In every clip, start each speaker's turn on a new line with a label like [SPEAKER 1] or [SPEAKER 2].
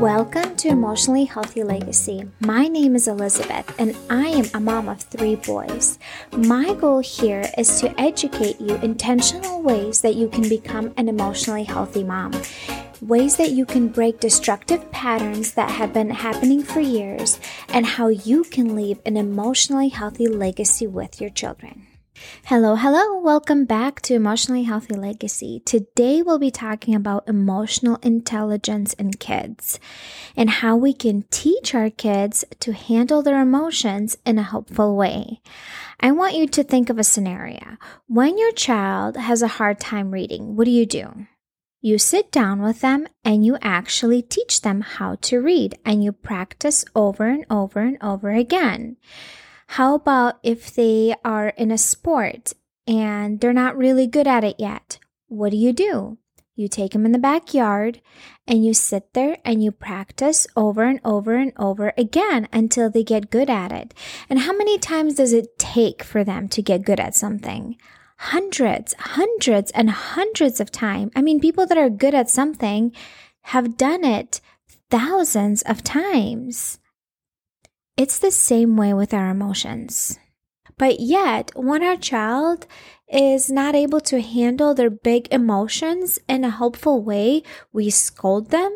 [SPEAKER 1] Welcome to Emotionally Healthy Legacy. My name is Elizabeth, and I am a mom of three boys. My goal here is to educate you intentional ways that you can become an emotionally healthy mom. Ways that you can break destructive patterns that have been happening for years, and how you can leave an emotionally healthy legacy with your children. Hello, hello. Welcome back to Emotionally Healthy Legacy. Today we'll be talking about emotional intelligence in kids and how we can teach our kids to handle their emotions in a helpful way. I want you to think of a scenario. When your child has a hard time reading, what do you do? You sit down with them and you actually teach them how to read and you practice over and over and over again. How about if they are in a sport and they're not really good at it yet? What do you do? You take them in the backyard and you sit there and you practice over and over and over again until they get good at it. And how many times does it take for them to get good at something? Hundreds, hundreds, and hundreds of times. I mean, people that are good at something have done it thousands of times. It's the same way with our emotions. But yet, when our child is not able to handle their big emotions in a helpful way, we scold them,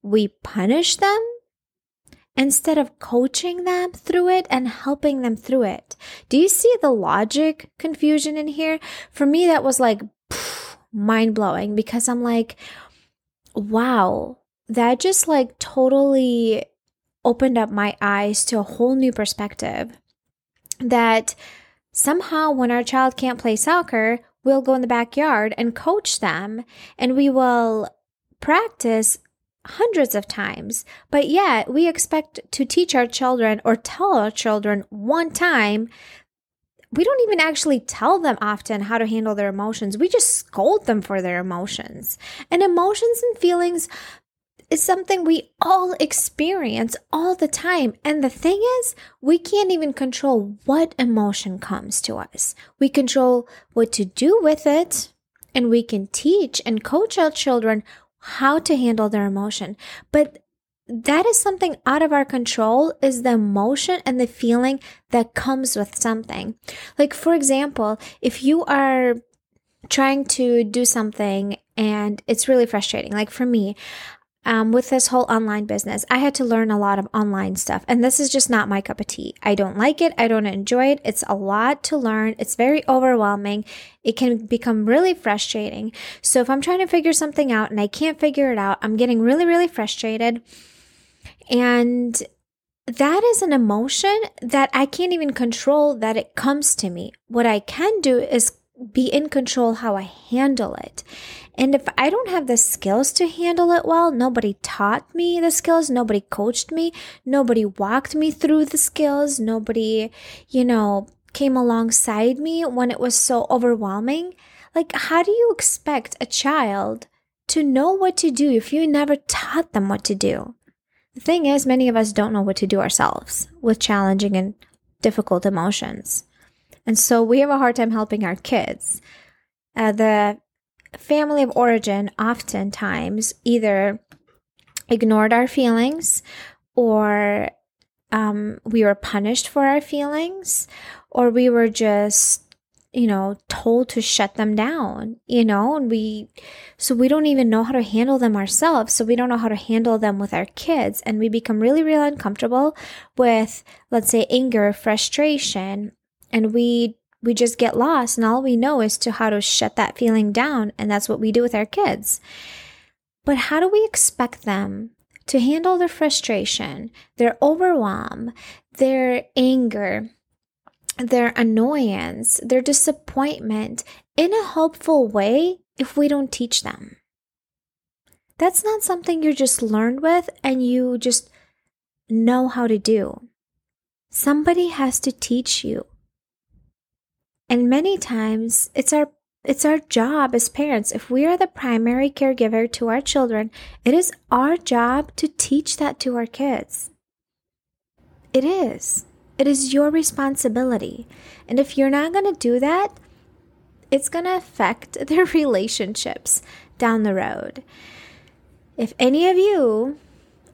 [SPEAKER 1] we punish them, instead of coaching them through it and helping them through it. Do you see the logic confusion in here? For me, that was like mind blowing because I'm like, wow, that just like totally opened up my eyes to a whole new perspective that somehow when our child can't play soccer, we'll go in the backyard and coach them and we will practice hundreds of times. But yet we expect to teach our children or tell our children one time. We don't even actually tell them often how to handle their emotions. We just scold them for their emotions. And emotions and feelings is something we all experience all the time. And the thing is, we can't even control what emotion comes to us. We control what to do with it, and we can teach and coach our children how to handle their emotion. But that is something out of our control is the emotion and the feeling that comes with something. Like, for example, if you are trying to do something and it's really frustrating. Like for me, um, with this whole online business, I had to learn a lot of online stuff. And this is just not my cup of tea. I don't like it. I don't enjoy it. It's a lot to learn. It's very overwhelming. It can become really frustrating. So if I'm trying to figure something out and I can't figure it out, I'm getting really, really frustrated. And that is an emotion that I can't even control that it comes to me. What I can do is be in control how I handle it. And if I don't have the skills to handle it well, nobody taught me the skills, nobody coached me, nobody walked me through the skills, nobody, you know, came alongside me when it was so overwhelming. Like, how do you expect a child to know what to do if you never taught them what to do? The thing is, many of us don't know what to do ourselves with challenging and difficult emotions. And so we have a hard time helping our kids. Uh, the family of origin oftentimes either ignored our feelings or um, we were punished for our feelings or we were just you know told to shut them down you know and we so we don't even know how to handle them ourselves so we don't know how to handle them with our kids and we become really really uncomfortable with let's say anger frustration and we we just get lost and all we know is to how to shut that feeling down and that's what we do with our kids. But how do we expect them to handle their frustration their overwhelm their anger their annoyance their disappointment in a helpful way if we don't teach them? That's not something you're just learned with and you just know how to do. Somebody has to teach you and many times it's our it's our job as parents. If we are the primary caregiver to our children, it is our job to teach that to our kids. It is. It is your responsibility. And if you're not going to do that, it's going to affect their relationships down the road. If any of you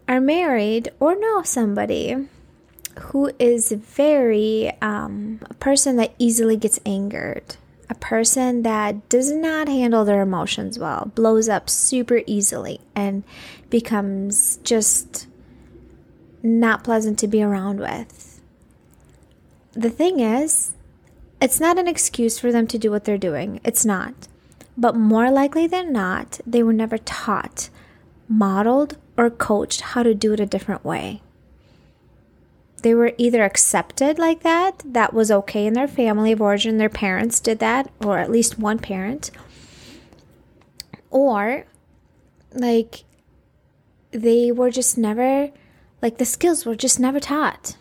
[SPEAKER 1] are married or know somebody who is very um, a person that easily gets angered, a person that does not handle their emotions well, blows up super easily, and becomes just not pleasant to be around with. The thing is, it's not an excuse for them to do what they're doing. It's not. But more likely than not, they were never taught, modeled, or coached how to do it a different way. They were either accepted like that, that was okay in their family of origin, their parents did that, or at least one parent, or like they were just never, like the skills were just never taught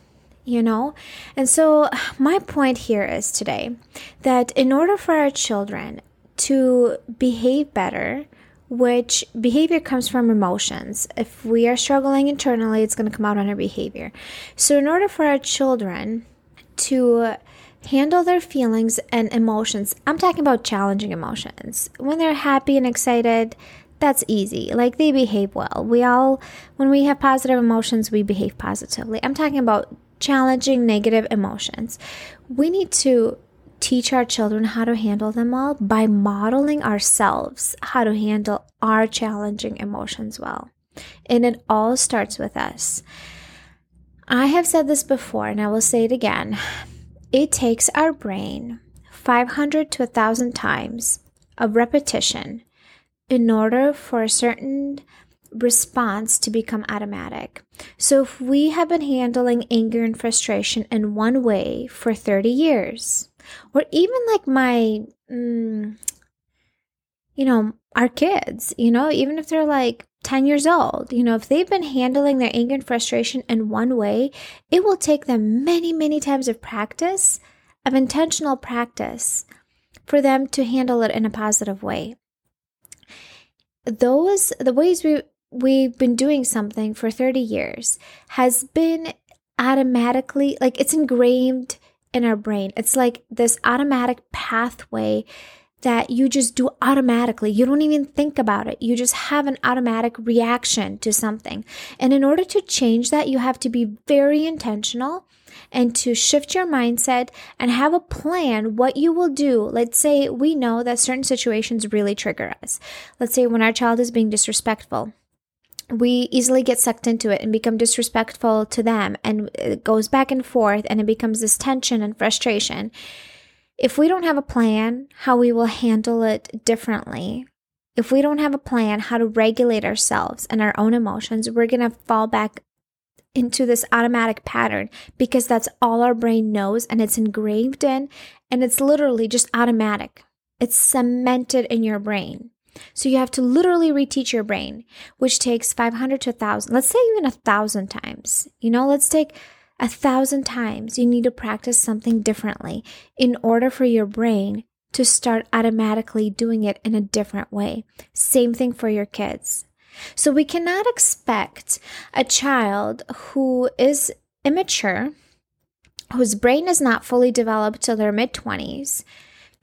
[SPEAKER 1] you know? And so, my point here is today that in order for our children to behave better, which behavior comes from emotions. If we are struggling internally, it's going to come out on our behavior. So, in order for our children to handle their feelings and emotions, I'm talking about challenging emotions. When they're happy and excited, that's easy. Like they behave well. We all, when we have positive emotions, we behave positively. I'm talking about challenging negative emotions. We need to teach our children how to handle them all by modeling ourselves how to handle our challenging emotions well. And it all starts with us. I have said this before and I will say it again. It takes our brain 500 to 1,000 times of repetition in order for a certain response to become automatic. So, if we have been handling anger and frustration in one way for 30 years, or even like my mm, you know our kids you know even if they're like 10 years old you know if they've been handling their anger and frustration in one way it will take them many many times of practice of intentional practice for them to handle it in a positive way. Those the ways we we've been doing something for 30 years has been automatically like it's engraved in our brain. It's like this automatic pathway that you just do automatically. You don't even think about it. You just have an automatic reaction to something. And in order to change that, you have to be very intentional and to shift your mindset and have a plan what you will do. Let's say we know that certain situations really trigger us. Let's say when our child is being disrespectful we easily get sucked into it and become disrespectful to them and it goes back and forth and it becomes this tension and frustration. If we don't have a plan how we will handle it differently. If we don't have a plan how to regulate ourselves and our own emotions we're going to fall back into this automatic pattern because that's all our brain knows and it's engraved in and it's literally just automatic. It's cemented in your brain so you have to literally reteach your brain, which takes 500 to 1,000, let's say even a thousand times. You know, let's take a thousand times. You need to practice something differently in order for your brain to start automatically doing it in a different way. Same thing for your kids. So we cannot expect a child who is immature, whose brain is not fully developed till their mid 20s,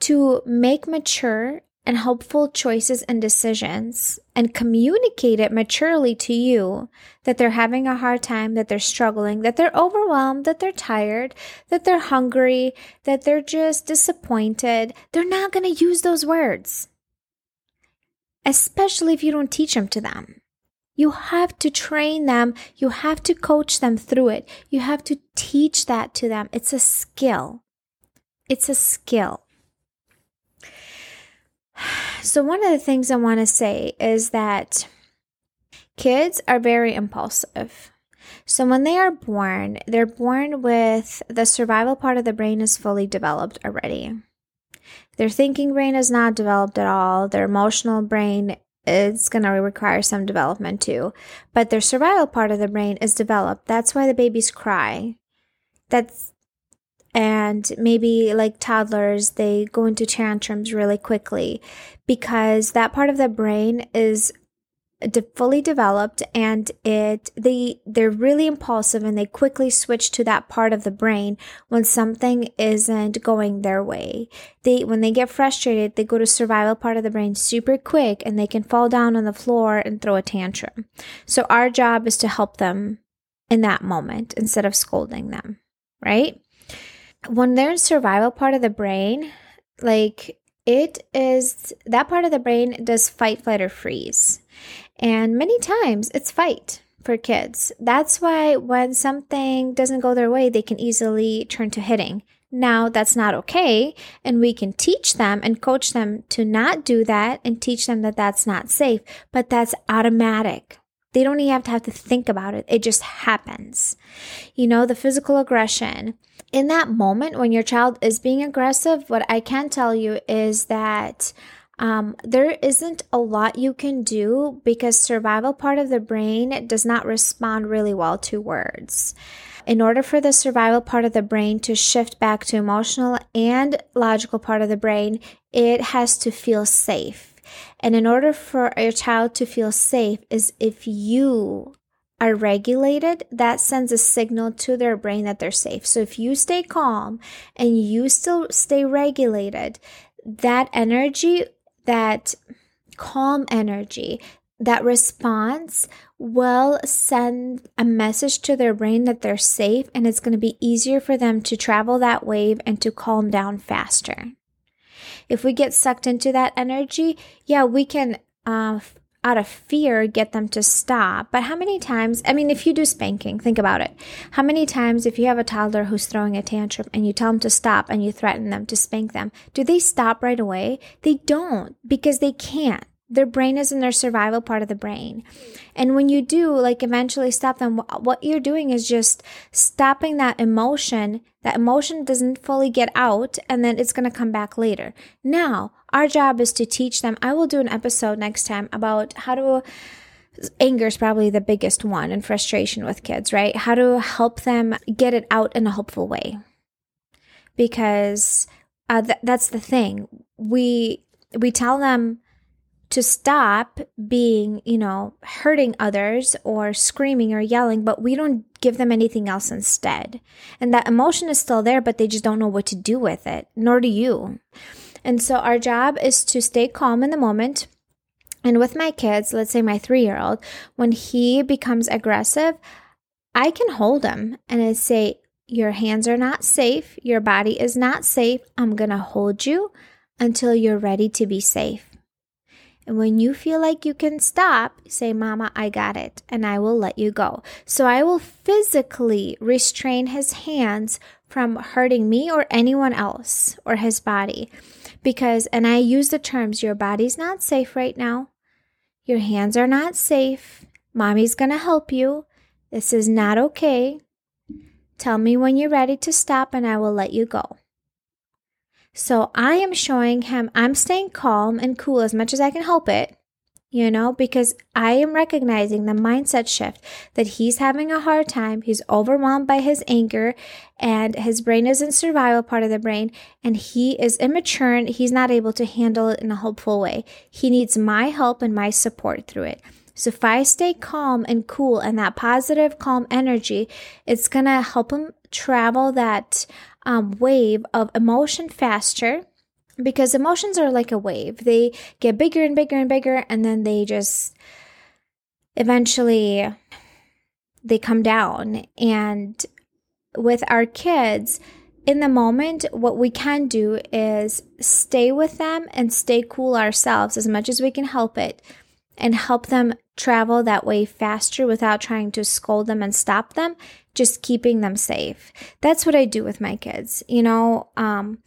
[SPEAKER 1] to make mature and helpful choices and decisions and communicate it maturely to you that they're having a hard time, that they're struggling, that they're overwhelmed, that they're tired, that they're hungry, that they're just disappointed, they're not going to use those words. Especially if you don't teach them to them. You have to train them. You have to coach them through it. You have to teach that to them. It's a skill. It's a skill. So, one of the things I want to say is that kids are very impulsive. So, when they are born, they're born with the survival part of the brain is fully developed already. Their thinking brain is not developed at all. Their emotional brain is going to require some development too. But their survival part of the brain is developed. That's why the babies cry. That's and maybe like toddlers, they go into tantrums really quickly because that part of the brain is de- fully developed and it they they're really impulsive and they quickly switch to that part of the brain when something isn't going their way. They when they get frustrated they go to survival part of the brain super quick and they can fall down on the floor and throw a tantrum. So our job is to help them in that moment instead of scolding them right when they're in survival part of the brain like it is that part of the brain does fight flight or freeze and many times it's fight for kids. That's why when something doesn't go their way, they can easily turn to hitting. Now, that's not okay. And we can teach them and coach them to not do that and teach them that that's not safe, but that's automatic. They don't even have to have to think about it. It just happens. You know, the physical aggression. In that moment when your child is being aggressive, what I can tell you is that um, there isn't a lot you can do because survival part of the brain does not respond really well to words. In order for the survival part of the brain to shift back to emotional and logical part of the brain, it has to feel safe. And in order for your child to feel safe is if you are regulated, that sends a signal to their brain that they're safe. So if you stay calm and you still stay regulated, that energy that calm energy, that response will send a message to their brain that they're safe and it's going to be easier for them to travel that wave and to calm down faster. If we get sucked into that energy, yeah, we can uh, out of fear get them to stop. But how many times, I mean, if you do spanking, think about it. How many times, if you have a toddler who's throwing a tantrum and you tell them to stop and you threaten them to spank them, do they stop right away? They don't because they can't their brain is in their survival part of the brain. And when you do, like, eventually stop them, what you're doing is just stopping that emotion. That emotion doesn't fully get out, and then it's going to come back later. Now, our job is to teach them. I will do an episode next time about how to. Anger is probably the biggest one and frustration with kids, right? How to help them get it out in a helpful way. Because uh, th- that's the thing. We we tell them to stop being, you know, hurting others or screaming or yelling, but we don't give them anything else instead. And that emotion is still there, but they just don't know what to do with it, nor do you. And so our job is to stay calm in the moment. And with my kids, let's say my three year old, when he becomes aggressive, I can hold him and I say, Your hands are not safe. Your body is not safe. I'm going to hold you until you're ready to be safe. And when you feel like you can stop, say, Mama, I got it, and I will let you go. So I will physically restrain his hands from hurting me or anyone else or his body. Because, and I use the terms, your body's not safe right now. Your hands are not safe. Mommy's to help you. This is not okay. Tell me when you're ready to stop and I will let you go. So I am showing him I'm staying calm and cool as much as I can help it, you know, because I am recognizing the mindset shift that he's having a hard time. He's overwhelmed by his anger and his brain is in survival part of the brain and he is immature and he's not able to handle it in a hopeful way. He needs my help and my support through it. So if I stay calm and cool and that positive, calm energy, it's going to help him travel that um, wave of emotion faster because emotions are like a wave. They get bigger and bigger and bigger, and then they just eventually they come down. And with our kids, in the moment, what we can do is stay with them and stay cool ourselves as much as we can help it and help them travel that way faster without trying to scold them and stop them, just keeping them safe. That's what I do with my kids. You know, um,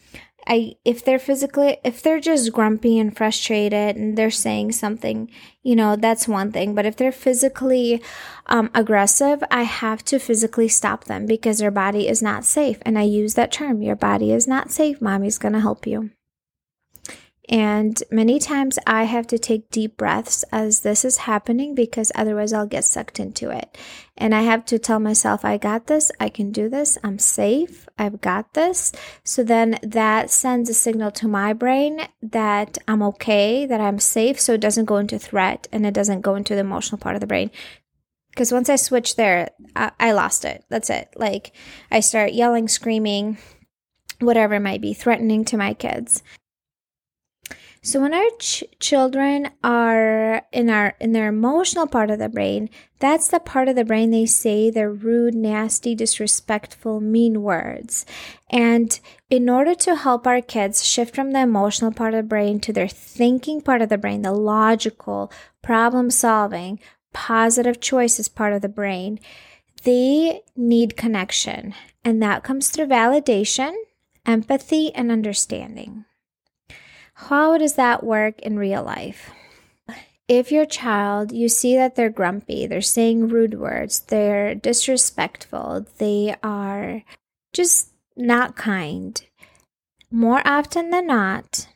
[SPEAKER 1] I if they're physically if they're just grumpy and frustrated and they're saying something, you know, that's one thing. But if they're physically um, aggressive, I have to physically stop them because their body is not safe. And I use that term: your body is not safe. Mommy's gonna help you. And many times I have to take deep breaths as this is happening because otherwise I'll get sucked into it. And I have to tell myself, I got this, I can do this, I'm safe, I've got this. So then that sends a signal to my brain that I'm okay, that I'm safe, so it doesn't go into threat and it doesn't go into the emotional part of the brain. Because once I switch there, I, I lost it. That's it. Like I start yelling, screaming, whatever it might be, threatening to my kids. So when our ch- children are in our in their emotional part of the brain, that's the part of the brain they say the rude, nasty, disrespectful, mean words. And in order to help our kids shift from the emotional part of the brain to their thinking part of the brain, the logical, problem solving, positive choices part of the brain, they need connection. And that comes through validation, empathy, and understanding. How does that work in real life? If your child, you see that they're grumpy, they're saying rude words, they're disrespectful, they are just not kind, more often than not,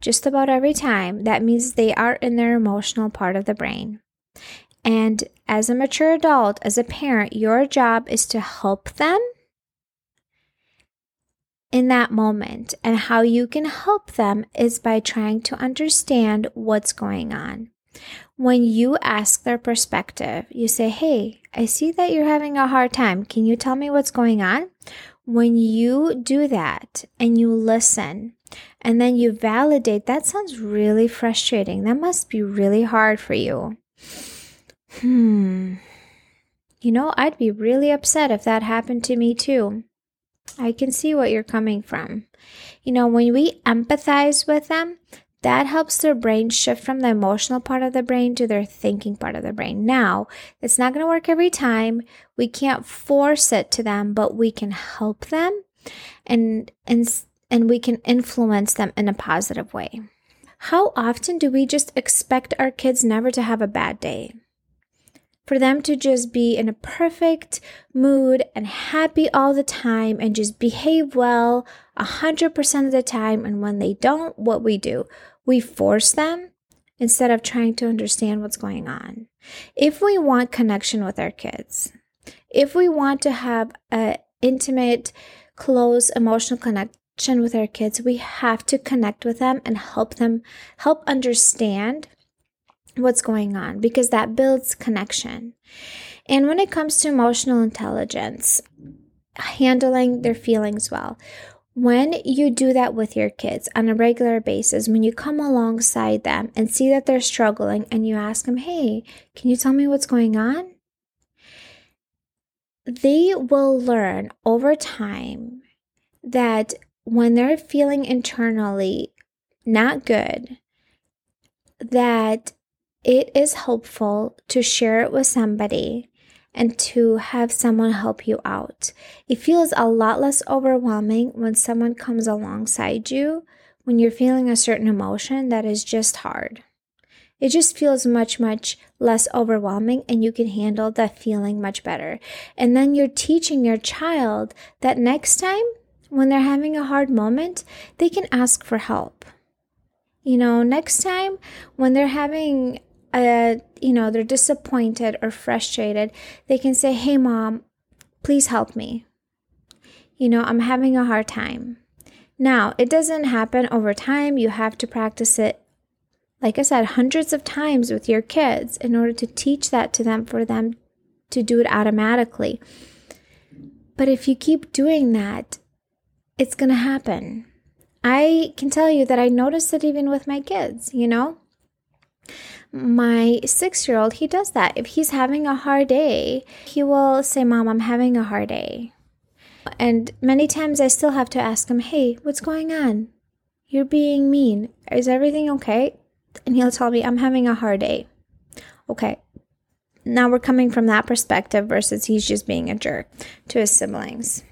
[SPEAKER 1] just about every time, that means they are in their emotional part of the brain. And as a mature adult, as a parent, your job is to help them in that moment. And how you can help them is by trying to understand what's going on. When you ask their perspective, you say, Hey, I see that you're having a hard time. Can you tell me what's going on? When you do that and you listen and then you validate, that sounds really frustrating. That must be really hard for you. Hmm. You know, I'd be really upset if that happened to me too. I can see what you're coming from. You know, when we empathize with them, that helps their brain shift from the emotional part of the brain to their thinking part of the brain. Now, it's not going to work every time. We can't force it to them, but we can help them and and and we can influence them in a positive way. How often do we just expect our kids never to have a bad day? For them to just be in a perfect mood and happy all the time and just behave well 100% of the time. And when they don't, what we do, we force them instead of trying to understand what's going on. If we want connection with our kids, if we want to have an intimate, close emotional connection with our kids, we have to connect with them and help them help understand what's going on because that builds connection. And when it comes to emotional intelligence, handling their feelings well, when you do that with your kids on a regular basis, when you come alongside them and see that they're struggling and you ask them, hey, can you tell me what's going on? They will learn over time that when they're feeling internally not good, that it is helpful to share it with somebody and to have someone help you out. It feels a lot less overwhelming when someone comes alongside you when you're feeling a certain emotion that is just hard. It just feels much, much less overwhelming and you can handle that feeling much better. And then you're teaching your child that next time when they're having a hard moment, they can ask for help. You know, next time when they're having uh, you know, they're disappointed or frustrated, they can say, Hey, mom, please help me. You know, I'm having a hard time. Now, it doesn't happen over time. You have to practice it, like I said, hundreds of times with your kids in order to teach that to them for them to do it automatically. But if you keep doing that, it's going to happen. I can tell you that I noticed it even with my kids, you know? My six year old, he does that. If he's having a hard day, he will say, Mom, I'm having a hard day. And many times I still have to ask him, Hey, what's going on? You're being mean. Is everything okay? And he'll tell me, I'm having a hard day. Okay. Now we're coming from that perspective versus he's just being a jerk to his siblings.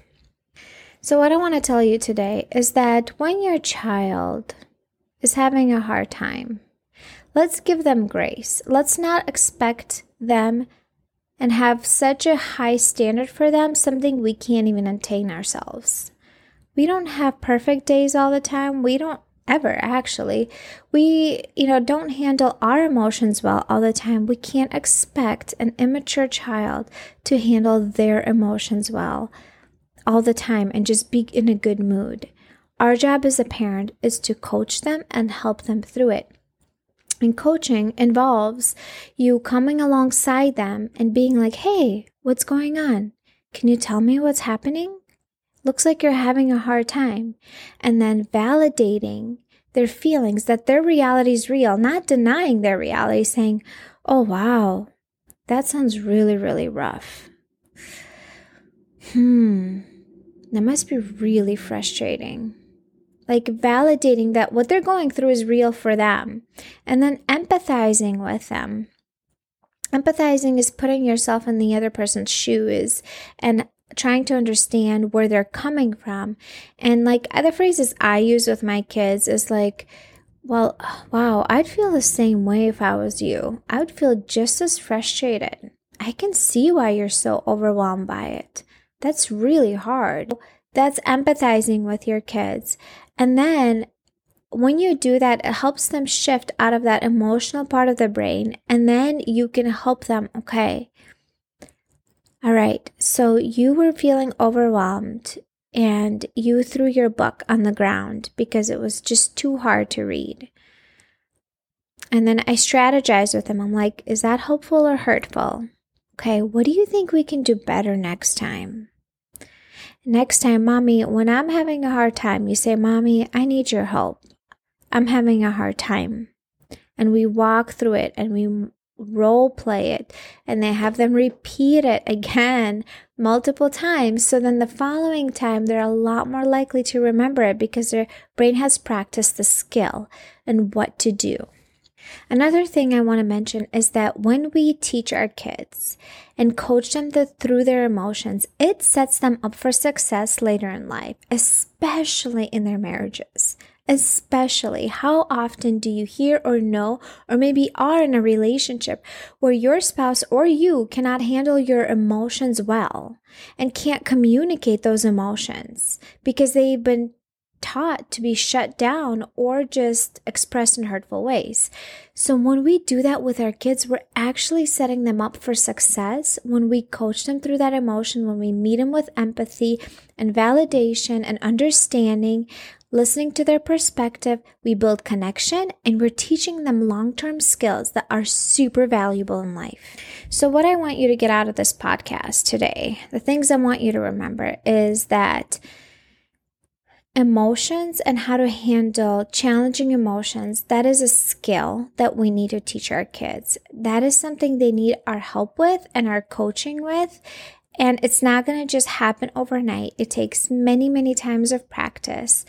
[SPEAKER 1] So, what I want to tell you today is that when your child is having a hard time, Let's give them grace. Let's not expect them and have such a high standard for them, something we can't even attain ourselves. We don't have perfect days all the time. We don't ever actually. We, you know, don't handle our emotions well all the time. We can't expect an immature child to handle their emotions well all the time and just be in a good mood. Our job as a parent is to coach them and help them through it. And coaching involves you coming alongside them and being like, hey, what's going on? Can you tell me what's happening? Looks like you're having a hard time. And then validating their feelings that their reality is real, not denying their reality, saying, oh, wow, that sounds really, really rough. Hmm, that must be really frustrating like validating that what they're going through is real for them, and then empathizing with them. Empathizing is putting yourself in the other person's shoes and trying to understand where they're coming from. And like other phrases I use with my kids is like, well, wow, I'd feel the same way if I was you. I would feel just as frustrated. I can see why you're so overwhelmed by it. That's really hard. That's empathizing with your kids. And then when you do that, it helps them shift out of that emotional part of the brain. And then you can help them, okay, all right, so you were feeling overwhelmed and you threw your book on the ground because it was just too hard to read. And then I strategize with them. I'm like, is that helpful or hurtful? Okay, what do you think we can do better next time? Next time, mommy, when I'm having a hard time, you say, Mommy, I need your help. I'm having a hard time. And we walk through it and we role play it and they have them repeat it again multiple times. So then the following time, they're a lot more likely to remember it because their brain has practiced the skill and what to do. Another thing I want to mention is that when we teach our kids and coach them the, through their emotions, it sets them up for success later in life, especially in their marriages. Especially, how often do you hear or know, or maybe are in a relationship where your spouse or you cannot handle your emotions well and can't communicate those emotions because they've been taught to be shut down or just expressed in hurtful ways. So when we do that with our kids, we're actually setting them up for success when we coach them through that emotion, when we meet them with empathy and validation and understanding, listening to their perspective, we build connection and we're teaching them long term skills that are super valuable in life. So, what I want you to get out of this podcast today, the things I want you to remember is that emotions and how to handle challenging emotions, that is a skill that we need to teach our kids. That is something they need our help with and our coaching with. And it's not going to just happen overnight. It takes many, many times of practice.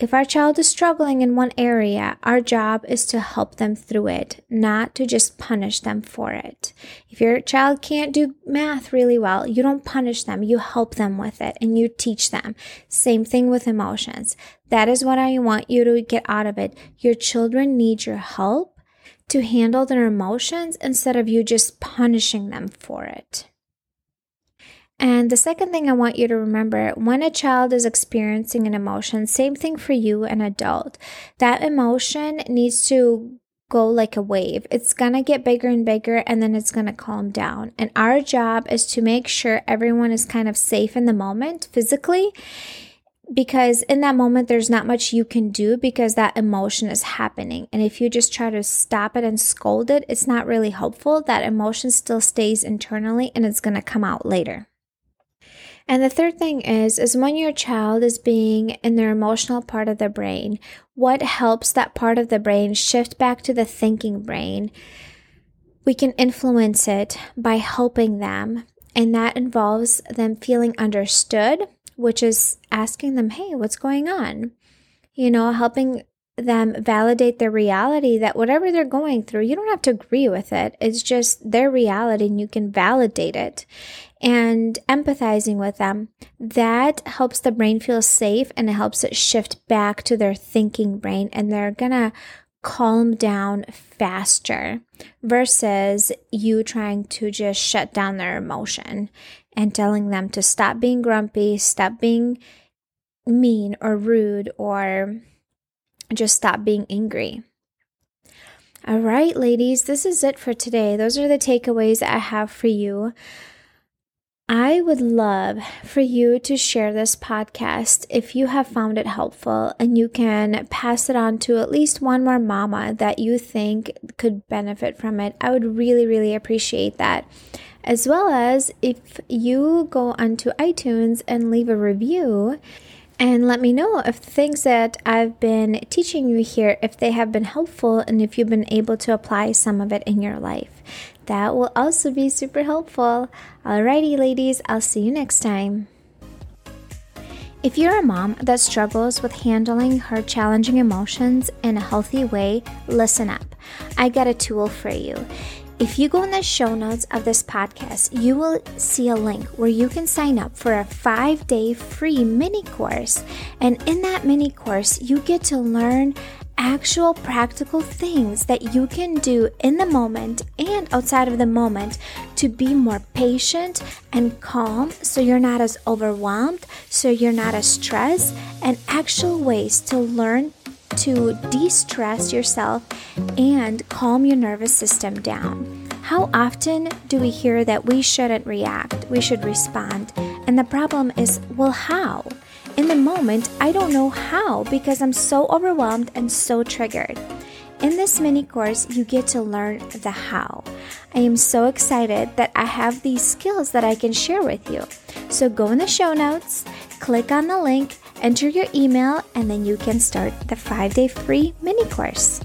[SPEAKER 1] If our child is struggling in one area, our job is to help them through it, not to just punish them for it. If your child can't do math really well, you don't punish them, you help them with it and you teach them. Same thing with emotions. That is what I want you to get out of it. Your children need your help to handle their emotions instead of you just punishing them for it. And the second thing I want you to remember when a child is experiencing an emotion, same thing for you, an adult, that emotion needs to go like a wave. It's going to get bigger and bigger and then it's going to calm down. And our job is to make sure everyone is kind of safe in the moment physically because in that moment there's not much you can do because that emotion is happening and if you just try to stop it and scold it it's not really helpful that emotion still stays internally and it's going to come out later and the third thing is is when your child is being in their emotional part of the brain, what helps that part of the brain shift back to the thinking brain? We can influence it by helping them, and that involves them feeling understood, which is asking them, "Hey, what's going on?" You know, helping them validate their reality that whatever they're going through, you don't have to agree with it. It's just their reality and you can validate it and empathizing with them, that helps the brain feel safe and it helps it shift back to their thinking brain and they're gonna calm down faster versus you trying to just shut down their emotion and telling them to stop being grumpy, stop being mean or rude or just stop being angry. All right, ladies, this is it for today. Those are the takeaways I have for you. I would love for you to share this podcast if you have found it helpful and you can pass it on to at least one more mama that you think could benefit from it. I would really, really appreciate that. As well as if you go onto iTunes and leave a review and let me know if the things that I've been teaching you here if they have been helpful and if you've been able to apply some of it in your life. That will also be super helpful. Alrighty, ladies, I'll see you next time. If you're a mom that struggles with handling her challenging emotions in a healthy way, listen up. I got a tool for you. If you go in the show notes of this podcast, you will see a link where you can sign up for a five day free mini course. And in that mini course, you get to learn actual practical things that you can do in the moment and outside of the moment to be more patient and calm so you're not as overwhelmed, so you're not as stressed, and actual ways to learn to de stress yourself and calm your nervous system down. How often do we hear that we shouldn't react, we should respond? And the problem is, well, how? In the moment, I don't know how because I'm so overwhelmed and so triggered. In this mini course, you get to learn the how. I am so excited that I have these skills that I can share with you. So go in the show notes, click on the link, enter your email, and then you can start the five day free mini course.